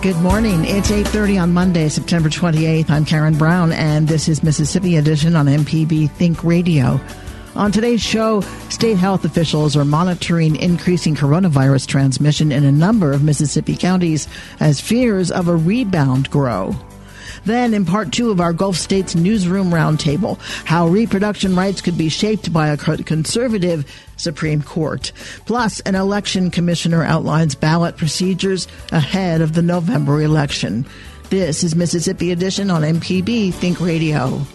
Good morning. It's 8:30 on Monday, September 28th. I'm Karen Brown and this is Mississippi Edition on MPB Think Radio. On today's show, state health officials are monitoring increasing coronavirus transmission in a number of Mississippi counties as fears of a rebound grow. Then, in part two of our Gulf States Newsroom Roundtable, how reproduction rights could be shaped by a conservative Supreme Court. Plus, an election commissioner outlines ballot procedures ahead of the November election. This is Mississippi Edition on MPB Think Radio.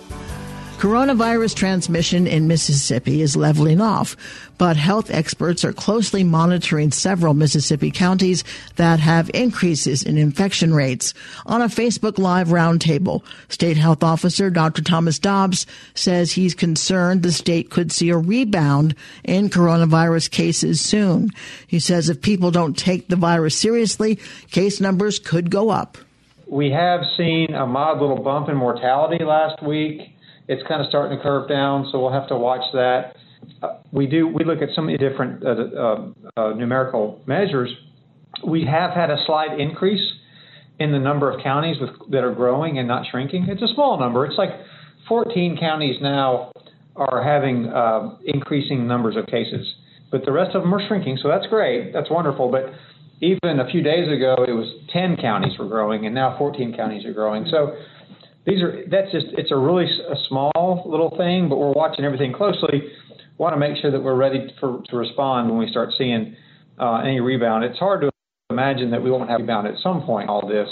Coronavirus transmission in Mississippi is leveling off, but health experts are closely monitoring several Mississippi counties that have increases in infection rates. On a Facebook Live roundtable, State Health Officer Dr. Thomas Dobbs says he's concerned the state could see a rebound in coronavirus cases soon. He says if people don't take the virus seriously, case numbers could go up. We have seen a mild little bump in mortality last week it's kind of starting to curve down, so we'll have to watch that. Uh, we do we look at so many different uh, uh, uh, numerical measures. We have had a slight increase in the number of counties with, that are growing and not shrinking. It's a small number. It's like 14 counties now are having uh, increasing numbers of cases, but the rest of them are shrinking. So that's great. That's wonderful. But even a few days ago, it was 10 counties were growing, and now 14 counties are growing. So these are that's just it's a really a small little thing, but we're watching everything closely. Want to make sure that we're ready for, to respond when we start seeing uh, any rebound. It's hard to imagine that we won't have rebound at some point. All this,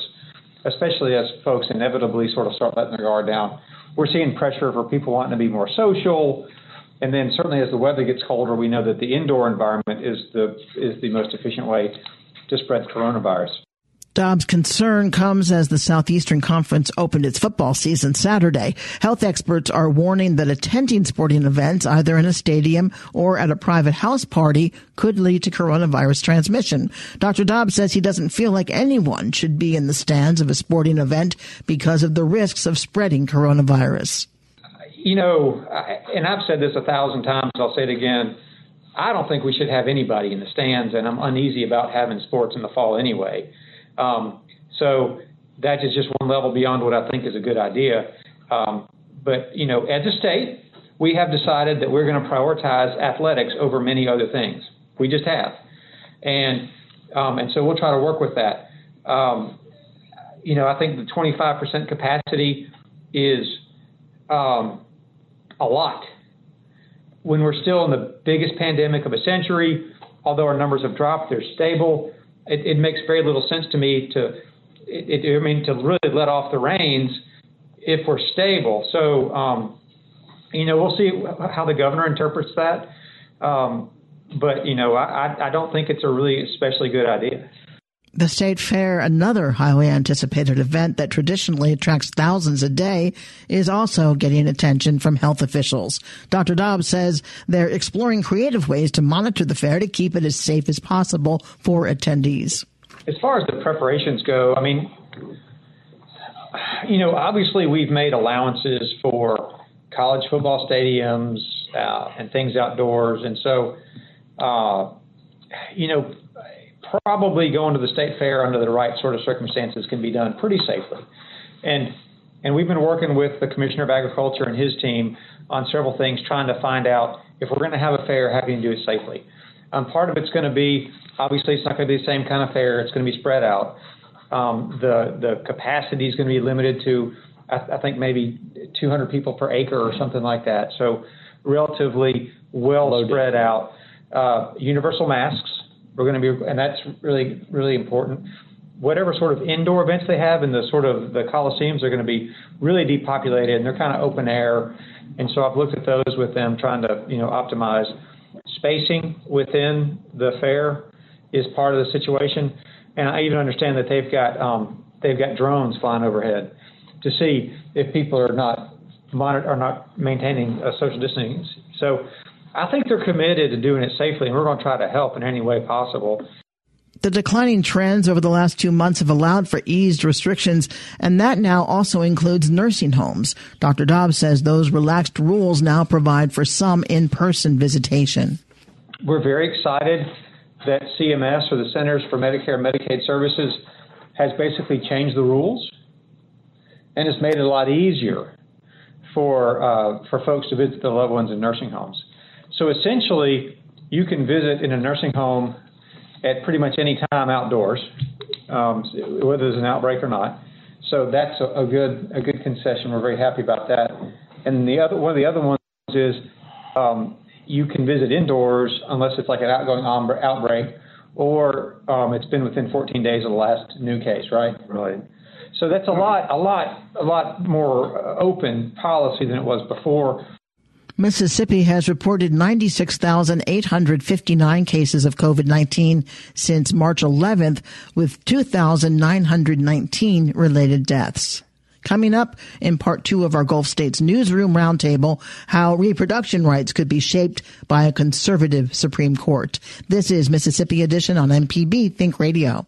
especially as folks inevitably sort of start letting their guard down. We're seeing pressure for people wanting to be more social, and then certainly as the weather gets colder, we know that the indoor environment is the is the most efficient way to spread coronavirus. Dobbs' concern comes as the Southeastern Conference opened its football season Saturday. Health experts are warning that attending sporting events, either in a stadium or at a private house party, could lead to coronavirus transmission. Dr. Dobbs says he doesn't feel like anyone should be in the stands of a sporting event because of the risks of spreading coronavirus. You know, and I've said this a thousand times, I'll say it again. I don't think we should have anybody in the stands, and I'm uneasy about having sports in the fall anyway. Um, so that is just one level beyond what I think is a good idea. Um, but you know, as a state, we have decided that we're going to prioritize athletics over many other things. We just have, and um, and so we'll try to work with that. Um, you know, I think the 25% capacity is um, a lot. When we're still in the biggest pandemic of a century, although our numbers have dropped, they're stable it, it makes very little sense to me to, it, it, I mean, to really let off the reins if we're stable. So, um, you know, we'll see how the governor interprets that. Um, but you know, I, I don't think it's a really especially good idea. The state fair, another highly anticipated event that traditionally attracts thousands a day, is also getting attention from health officials. Dr. Dobbs says they're exploring creative ways to monitor the fair to keep it as safe as possible for attendees. As far as the preparations go, I mean, you know, obviously we've made allowances for college football stadiums uh, and things outdoors, and so, uh, you know, probably going to the state fair under the right sort of circumstances can be done pretty safely. And and we've been working with the Commissioner of Agriculture and his team on several things, trying to find out if we're going to have a fair, how can you do it safely. Um, part of it's going to be obviously it's not going to be the same kind of fair; it's going to be spread out. Um, the the capacity is going to be limited to I, I think maybe 200 people per acre or something like that. So relatively well Loaded. spread out. Uh, universal masks we're going to be, and that's really, really important. Whatever sort of indoor events they have in the sort of the coliseums are going to be really depopulated and they're kind of open air. And so I've looked at those with them, trying to, you know, optimize spacing within the fair is part of the situation. And I even understand that they've got um, they've got drones flying overhead to see if people are not monitor are not maintaining a social distancing. So I think they're committed to doing it safely, and we're going to try to help in any way possible. The declining trends over the last two months have allowed for eased restrictions, and that now also includes nursing homes. Dr. Dobbs says those relaxed rules now provide for some in person visitation. We're very excited that CMS, or the Centers for Medicare and Medicaid Services, has basically changed the rules and has made it a lot easier for, uh, for folks to visit their loved ones in nursing homes. So essentially, you can visit in a nursing home at pretty much any time outdoors, um, whether there's an outbreak or not. So that's a, a, good a good concession. We're very happy about that. And the other one of the other ones is um, you can visit indoors unless it's like an outgoing outbreak or um, it's been within 14 days of the last new case, right? Right. So that's a lot, a lot, a lot more open policy than it was before. Mississippi has reported 96,859 cases of COVID-19 since March 11th, with 2,919 related deaths. Coming up in part two of our Gulf States Newsroom Roundtable, how reproduction rights could be shaped by a conservative Supreme Court. This is Mississippi Edition on MPB Think Radio.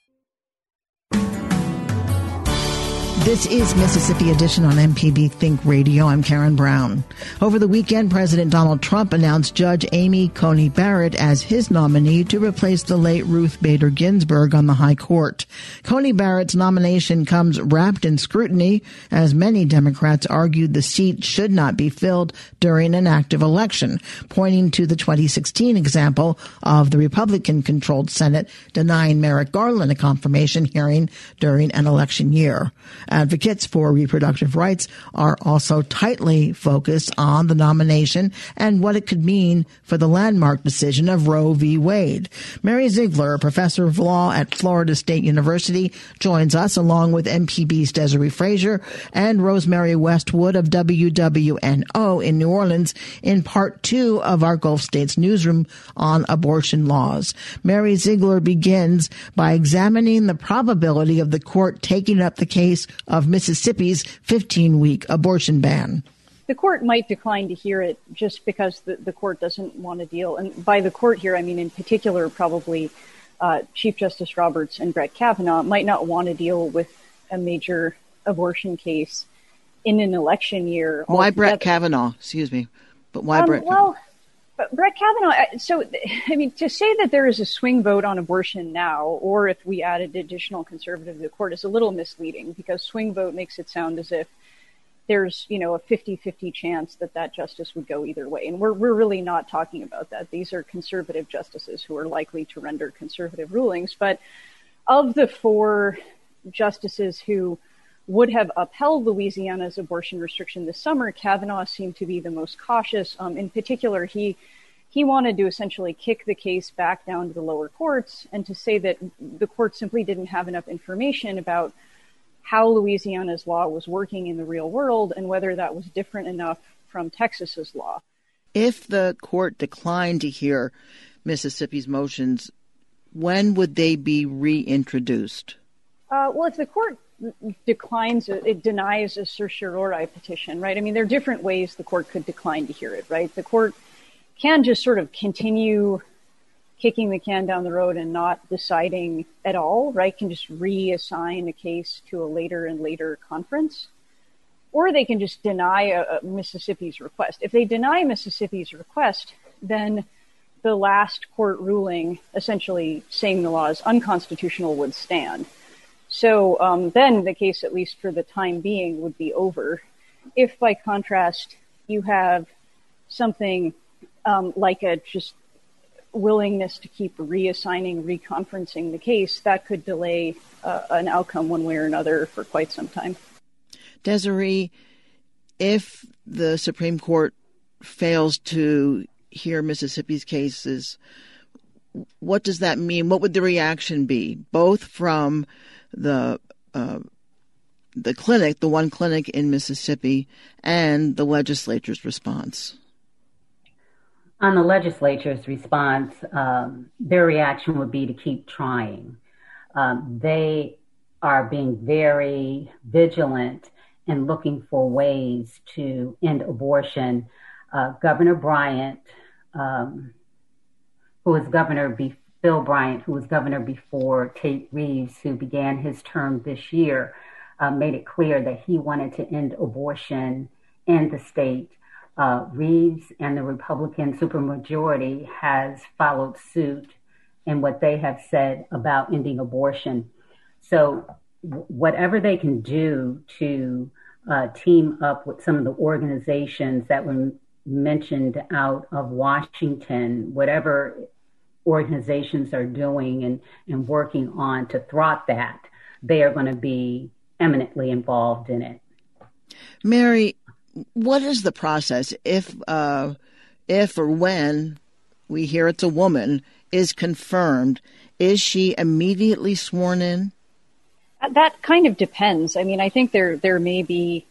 This is Mississippi Edition on MPB Think Radio. I'm Karen Brown. Over the weekend, President Donald Trump announced Judge Amy Coney Barrett as his nominee to replace the late Ruth Bader Ginsburg on the High Court. Coney Barrett's nomination comes wrapped in scrutiny, as many Democrats argued the seat should not be filled during an active election, pointing to the 2016 example of the Republican-controlled Senate denying Merrick Garland a confirmation hearing during an election year. Advocates for reproductive rights are also tightly focused on the nomination and what it could mean for the landmark decision of Roe v. Wade. Mary Ziegler, professor of law at Florida State University, joins us along with MPB's Desare Frazier and Rosemary Westwood of WWNO in New Orleans in part two of our Gulf States newsroom on abortion laws. Mary Ziegler begins by examining the probability of the court taking up the case of Mississippi's 15 week abortion ban. The court might decline to hear it just because the, the court doesn't want to deal. And by the court here, I mean in particular, probably uh, Chief Justice Roberts and Brett Kavanaugh might not want to deal with a major abortion case in an election year. Why Brett Kavanaugh? Excuse me. But why um, Brett? Well, but Brett Kavanaugh, uh, so, I mean, to say that there is a swing vote on abortion now, or if we added additional conservative to the court, is a little misleading because swing vote makes it sound as if there's, you know, a 50-50 chance that that justice would go either way. And we're, we're really not talking about that. These are conservative justices who are likely to render conservative rulings. But of the four justices who would have upheld Louisiana's abortion restriction this summer, Kavanaugh seemed to be the most cautious. Um, in particular, he he wanted to essentially kick the case back down to the lower courts and to say that the court simply didn't have enough information about how Louisiana's law was working in the real world and whether that was different enough from Texas's law. If the court declined to hear Mississippi's motions, when would they be reintroduced? Uh, well, if the court declines, it denies a certiorari petition, right? I mean, there are different ways the court could decline to hear it, right? The court can just sort of continue kicking the can down the road and not deciding at all, right? Can just reassign a case to a later and later conference. Or they can just deny a, a Mississippi's request. If they deny Mississippi's request, then the last court ruling essentially saying the law is unconstitutional would stand. So um, then the case, at least for the time being, would be over. If by contrast you have something um, like a just willingness to keep reassigning, reconferencing the case, that could delay uh, an outcome one way or another for quite some time. Desare, if the Supreme Court fails to hear Mississippi's cases, what does that mean? What would the reaction be, both from the uh, the clinic, the one clinic in Mississippi, and the legislature's response? On the legislature's response, um, their reaction would be to keep trying. Um, they are being very vigilant and looking for ways to end abortion. Uh, Governor Bryant, um, who was governor, be- Phil Bryant, who was governor before Tate Reeves, who began his term this year, uh, made it clear that he wanted to end abortion in the state uh, Reeves and the Republican supermajority has followed suit in what they have said about ending abortion. So, w- whatever they can do to uh, team up with some of the organizations that were mentioned out of Washington, whatever organizations are doing and, and working on to thwart that, they are going to be eminently involved in it. Mary, what is the process if uh, if or when we hear it's a woman is confirmed? Is she immediately sworn in? Uh, that kind of depends. I mean, I think there there may be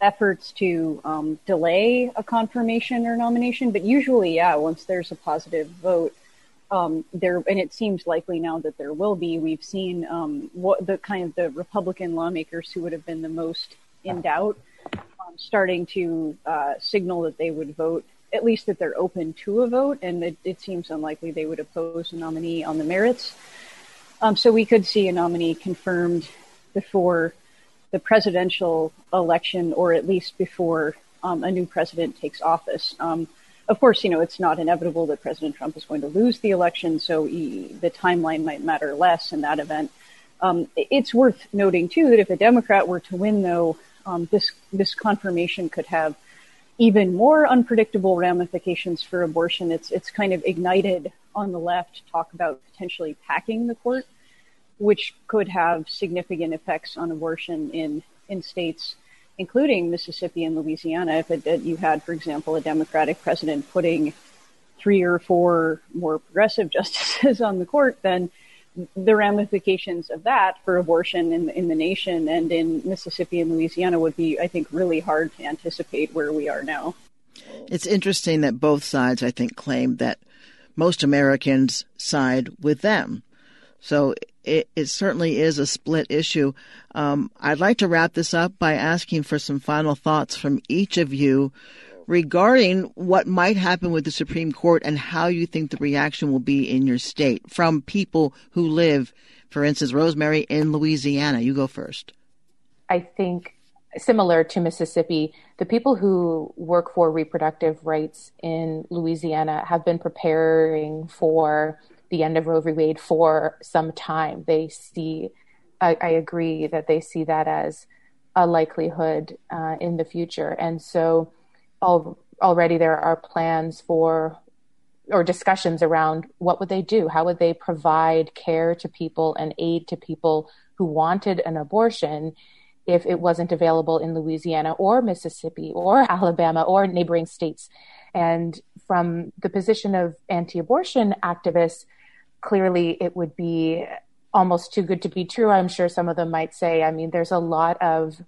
efforts to um, delay a confirmation or nomination, but usually, yeah, once there's a positive vote, um, there and it seems likely now that there will be. We've seen um, what the kind of the Republican lawmakers who would have been the most in doubt um, starting to uh, signal that they would vote, at least that they're open to a vote, and it, it seems unlikely they would oppose a nominee on the merits. Um, so we could see a nominee confirmed before the presidential election, or at least before um, a new president takes office. Of course, you know it's not inevitable that President Trump is going to lose the election, so he, the timeline might matter less in that event. Um, it's worth noting too that if a Democrat were to win, though, um, this this confirmation could have even more unpredictable ramifications for abortion. It's it's kind of ignited on the left talk about potentially packing the court, which could have significant effects on abortion in in states, including Mississippi and Louisiana. If it, you had, for example, a Democratic president putting three or four more progressive justices on the court, then the ramifications of that for abortion in, in the nation and in Mississippi and Louisiana would be, I think, really hard to anticipate where we are now. It's interesting that both sides, I think, claim that most Americans side with them. So it, it certainly is a split issue. Um, I'd like to wrap this up by asking for some final thoughts from each of you regarding what might happen with the Supreme Court and how you think the reaction will be in your state from people who live, for instance, Rosemary in Louisiana. You go first. I think similar to Mississippi, the people who work for reproductive rights in Louisiana have been preparing for the end of Roe v. Wade for some time. They see, I, I agree that they see that as a likelihood uh, in the future. And so al- already there are plans for or discussions around what would they do how would they provide care to people and aid to people who wanted an abortion if it wasn't available in Louisiana or Mississippi or Alabama or neighboring states and from the position of anti abortion activists, clearly it would be almost too good to be true. I'm sure some of them might say, I mean, there's a lot of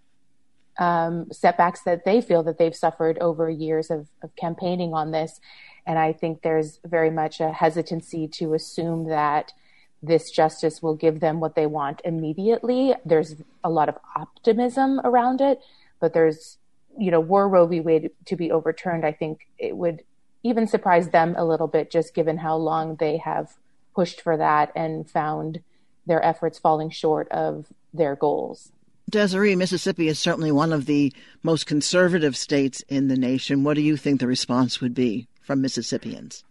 um, setbacks that they feel that they've suffered over years of, of campaigning on this. And I think there's very much a hesitancy to assume that this justice will give them what they want immediately. There's a lot of optimism around it, but there's, you know, were Roe v. Wade to be overturned, I think it would even surprise them a little bit, just given how long they have pushed for that and found their efforts falling short of their goals. Desare, Mississippi is certainly one of the most conservative states in the nation. What do you think the response would be from Mississippians?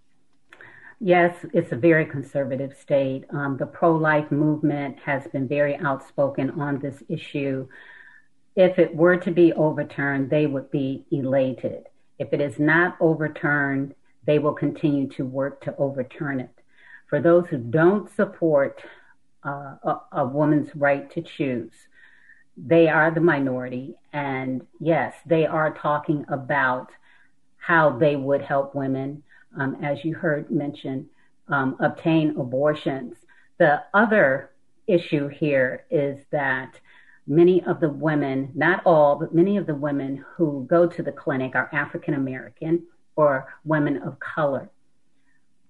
Yes, it's a very conservative state. Um, the pro life movement has been very outspoken on this issue. If it were to be overturned, they would be elated. If it is not overturned, they will continue to work to overturn it. For those who don't support uh, a, a woman's right to choose, they are the minority. And yes, they are talking about how they would help women, um, as you heard mentioned, um, obtain abortions. The other issue here is that many of the women, not all, but many of the women who go to the clinic are African American or women of color.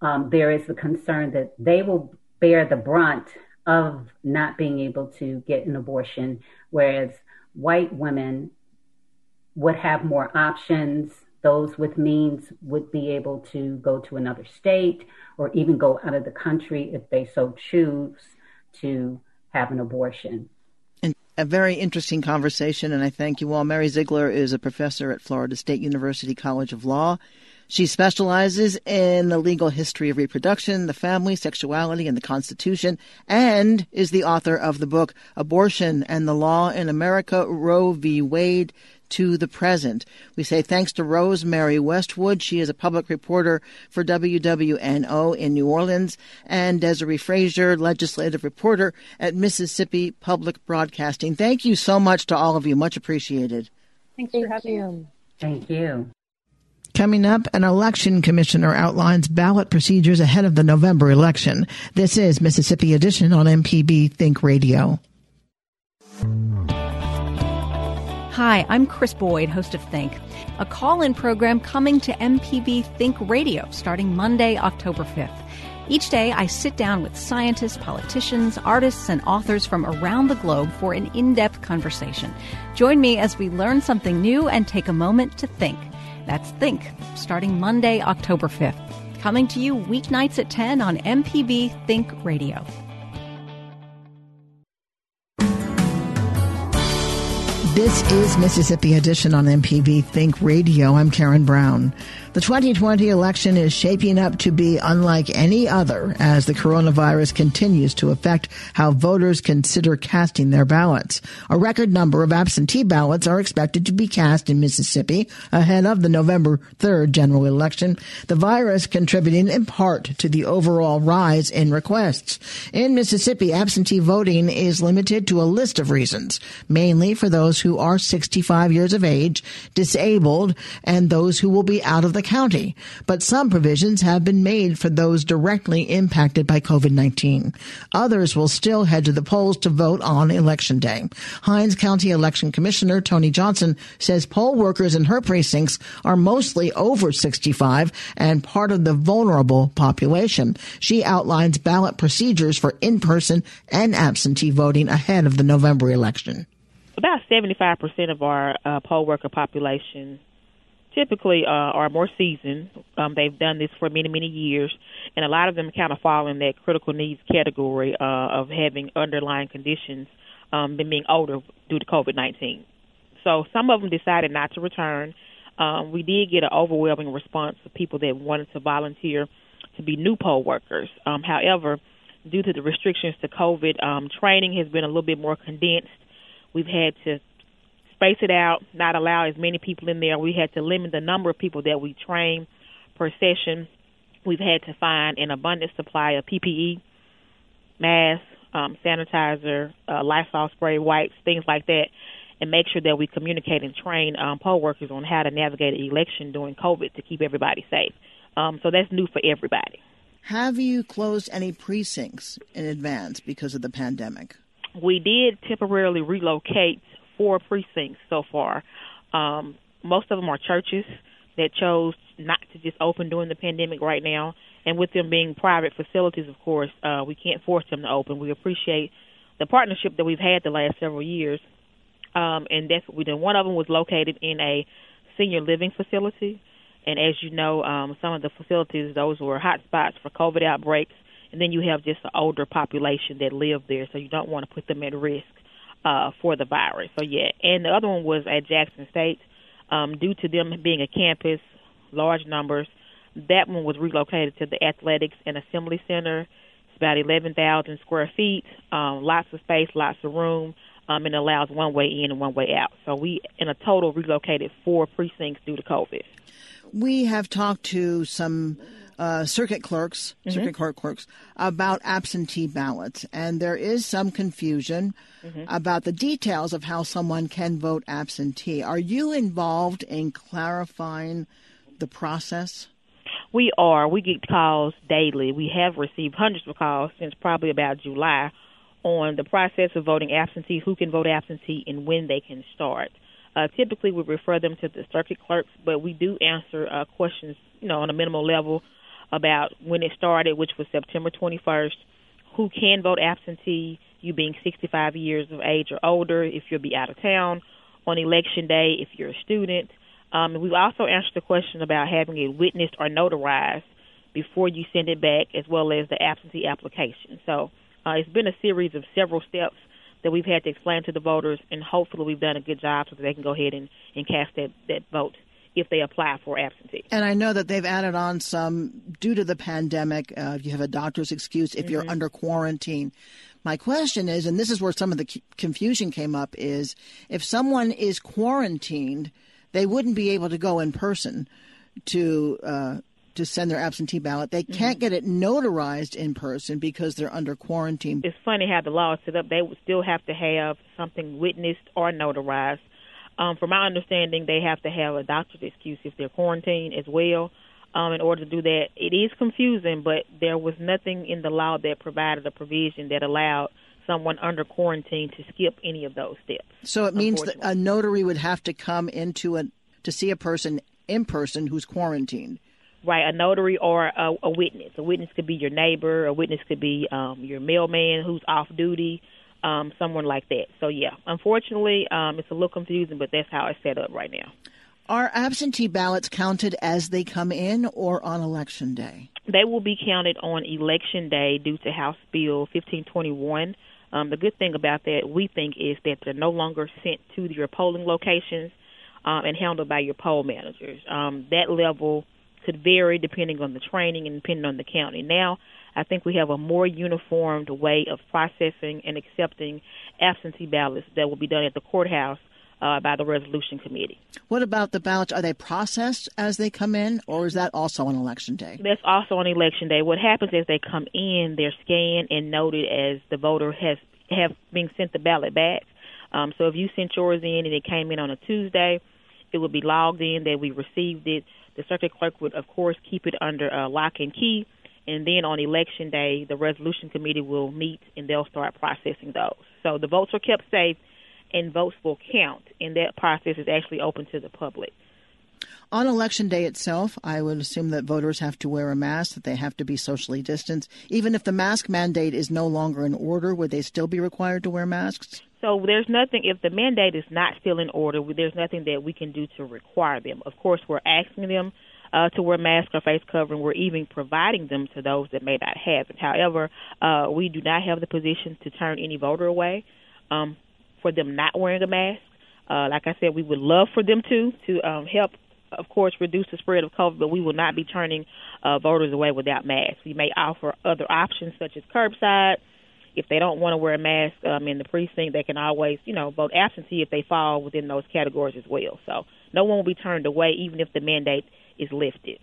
Um, there is the concern that they will bear the brunt of not being able to get an abortion, whereas white women would have more options. Those with means would be able to go to another state or even go out of the country if they so choose to have an abortion. A very interesting conversation, and I thank you all. Mary Ziegler is a professor at Florida State University College of Law. She specializes in the legal history of reproduction, the family, sexuality, and the Constitution, and is the author of the book Abortion and the Law in America, Roe v. Wade to the present. We say thanks to Rosemary Westwood. She is a public reporter for WWNO in New Orleans, and Desare Frazier, legislative reporter at Mississippi Public Broadcasting. Thank you so much to all of you. Much appreciated. Thanks Thank for having you. Thank you. Coming up, an election commissioner outlines ballot procedures ahead of the November election. This is Mississippi Edition on MPB Think Radio. Hi, I'm Chris Boyd, host of Think, a call in program coming to MPB Think Radio starting Monday, October 5th. Each day, I sit down with scientists, politicians, artists, and authors from around the globe for an in depth conversation. Join me as we learn something new and take a moment to think. That's Think, starting Monday, October 5th. Coming to you weeknights at 10 on MPB Think Radio. This is Mississippi Edition on MPB Think Radio. I'm Karen Brown. The 2020 election is shaping up to be unlike any other as the coronavirus continues to affect how voters consider casting their ballots. A record number of absentee ballots are expected to be cast in Mississippi ahead of the November 3rd general election, the virus contributing in part to the overall rise in requests. In Mississippi, absentee voting is limited to a list of reasons, mainly for those who are 65 years of age, disabled, and those who will be out of the county, but some provisions have been made for those directly impacted by COVID-19. Others will still head to the polls to vote on election day. Hinds County Election Commissioner Toni Johnson says poll workers in her precincts are mostly over 65 and part of the vulnerable population. She outlines ballot procedures for in-person and absentee voting ahead of the November election. About 75% of our uh, poll worker population typically uh, are more seasoned. Um, they've done this for many, many years, and a lot of them kind of fall in that critical needs category uh, of having underlying conditions, um, than being older due to COVID 19. So some of them decided not to return. Um, we did get an overwhelming response of people that wanted to volunteer to be new poll workers. Um, however, due to the restrictions to COVID, um, training has been a little bit more condensed. We've had to space it out, not allow as many people in there. We had to limit the number of people that we train per session. We've had to find an abundant supply of PPE, masks, um, sanitizer, uh, Lysol spray, wipes, things like that, and make sure that we communicate and train um, poll workers on how to navigate an election during COVID to keep everybody safe. Um, so that's new for everybody. Have you closed any precincts in advance because of the pandemic? We did temporarily relocate four precincts so far. Um, most of them are churches that chose not to just open during the pandemic right now. And with them being private facilities, of course, uh, we can't force them to open. We appreciate the partnership that we've had the last several years. Um, and that's what we did. One of them was located in a senior living facility. And as you know, um, some of the facilities, those were hot spots for COVID outbreaks. And then you have just the older population that live there, so you don't want to put them at risk uh, for the virus. So, yeah. And the other one was at Jackson State. Um, due to them being a campus, large numbers, that one was relocated to the Athletics and Assembly Center. It's about 11,000 square feet, um, lots of space, lots of room, um, and allows one way in and one way out. So we, in a total, relocated four precincts due to COVID. We have talked to some uh, circuit clerks, mm-hmm. circuit court clerks, about absentee ballots, and there is some confusion mm-hmm. about the details of how someone can vote absentee. Are you involved in clarifying the process? We are. We get calls daily. We have received hundreds of calls since probably about July on the process of voting absentee, who can vote absentee, and when they can start. Uh, typically, we refer them to the circuit clerks, but we do answer uh, questions, you know, on a minimal level about when it started, which was September 21st. Who can vote absentee? You being 65 years of age or older, if you'll be out of town on election day, if you're a student. Um, we've also answered the question about having it witnessed or notarized before you send it back, as well as the absentee application. So uh, it's been a series of several steps that we've had to explain to the voters, and hopefully we've done a good job so that they can go ahead and, and cast that, that vote if they apply for absentee. And I know that they've added on some due to the pandemic. Uh, you have a doctor's excuse if mm-hmm. you're under quarantine. My question is, and this is where some of the confusion came up, is if someone is quarantined, they wouldn't be able to go in person to uh, to send their absentee ballot. They can't mm-hmm. get it notarized in person because they're under quarantine. It's funny how the law is set up. They would still have to have something witnessed or notarized. Um, from my understanding, they have to have a doctor's excuse if they're quarantined as well. Um, in order to do that, it is confusing, but there was nothing in the law that provided a provision that allowed someone under quarantine to skip any of those steps. So it means that a notary would have to come into a to see a person in person who's quarantined right? A notary or a, a witness. A witness could be your neighbor. A witness could be um, your mailman who's off duty, um, someone like that. So yeah, unfortunately, um, it's a little confusing, but that's how it's set up right now. Are absentee ballots counted as they come in or on election day? They will be counted on election day due to House Bill 1521. Um, the good thing about that, we think, is that they're no longer sent to your polling locations um, and handled by your poll managers. Um, that level could vary depending on the training and depending on the county. Now, I think we have a more uniformed way of processing and accepting absentee ballots that will be done at the courthouse uh, by the resolution committee. What about the ballots? Are they processed as they come in, or is that also on election day? That's also on election day. What happens is they come in, they're scanned and noted as the voter has have been sent the ballot back. Um, so if you sent yours in and it came in on a Tuesday, it would be logged in that we received it the circuit clerk would, of course, keep it under uh, lock and key. And then on election day, the resolution committee will meet and they'll start processing those. So the votes are kept safe and votes will count. And that process is actually open to the public. On election day itself, I would assume that voters have to wear a mask, that they have to be socially distanced. Even if the mask mandate is no longer in order, would they still be required to wear masks? So there's nothing, if the mandate is not still in order, there's nothing that we can do to require them. Of course, we're asking them uh, to wear masks or face covering. We're even providing them to those that may not have it. However, uh, we do not have the position to turn any voter away um, for them not wearing a mask. Uh, like I said, we would love for them to to um, help, of course, reduce the spread of COVID, but we will not be turning uh, voters away without masks. We may offer other options such as curbside if they don't want to wear a mask um, in the precinct, they can always, you know, vote absentee if they fall within those categories as well. So no one will be turned away, even if the mandate is lifted.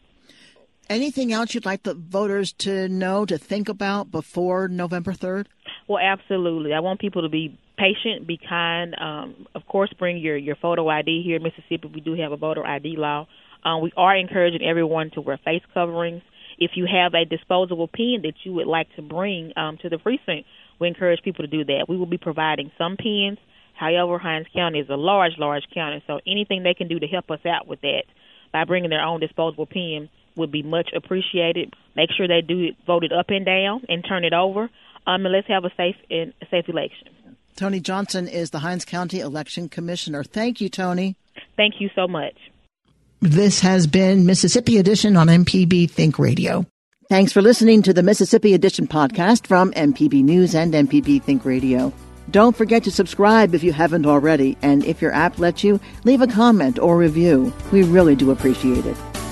Anything else you'd like the voters to know to think about before November 3rd? Well, absolutely. I want people to be patient, be kind. Um, of course, bring your, your photo ID here in Mississippi. We do have a voter ID law Uh, we are encouraging everyone to wear face coverings. If you have a disposable pen that you would like to bring um, to the precinct, we encourage people to do that. We will be providing some pens. However, Hinds County is a large, large county, so anything they can do to help us out with that by bringing their own disposable pen would be much appreciated. Make sure they do it, vote it up and down, and turn it over. Um, and let's have a safe and safe election. Toni Johnson is the Hinds County Election Commissioner. Thank you, Toni. Thank you so much. This has been Mississippi Edition on MPB Think Radio. Thanks for listening to the Mississippi Edition podcast from MPB News and MPB Think Radio. Don't forget to subscribe if you haven't already, and if your app lets you, leave a comment or review. We really do appreciate it.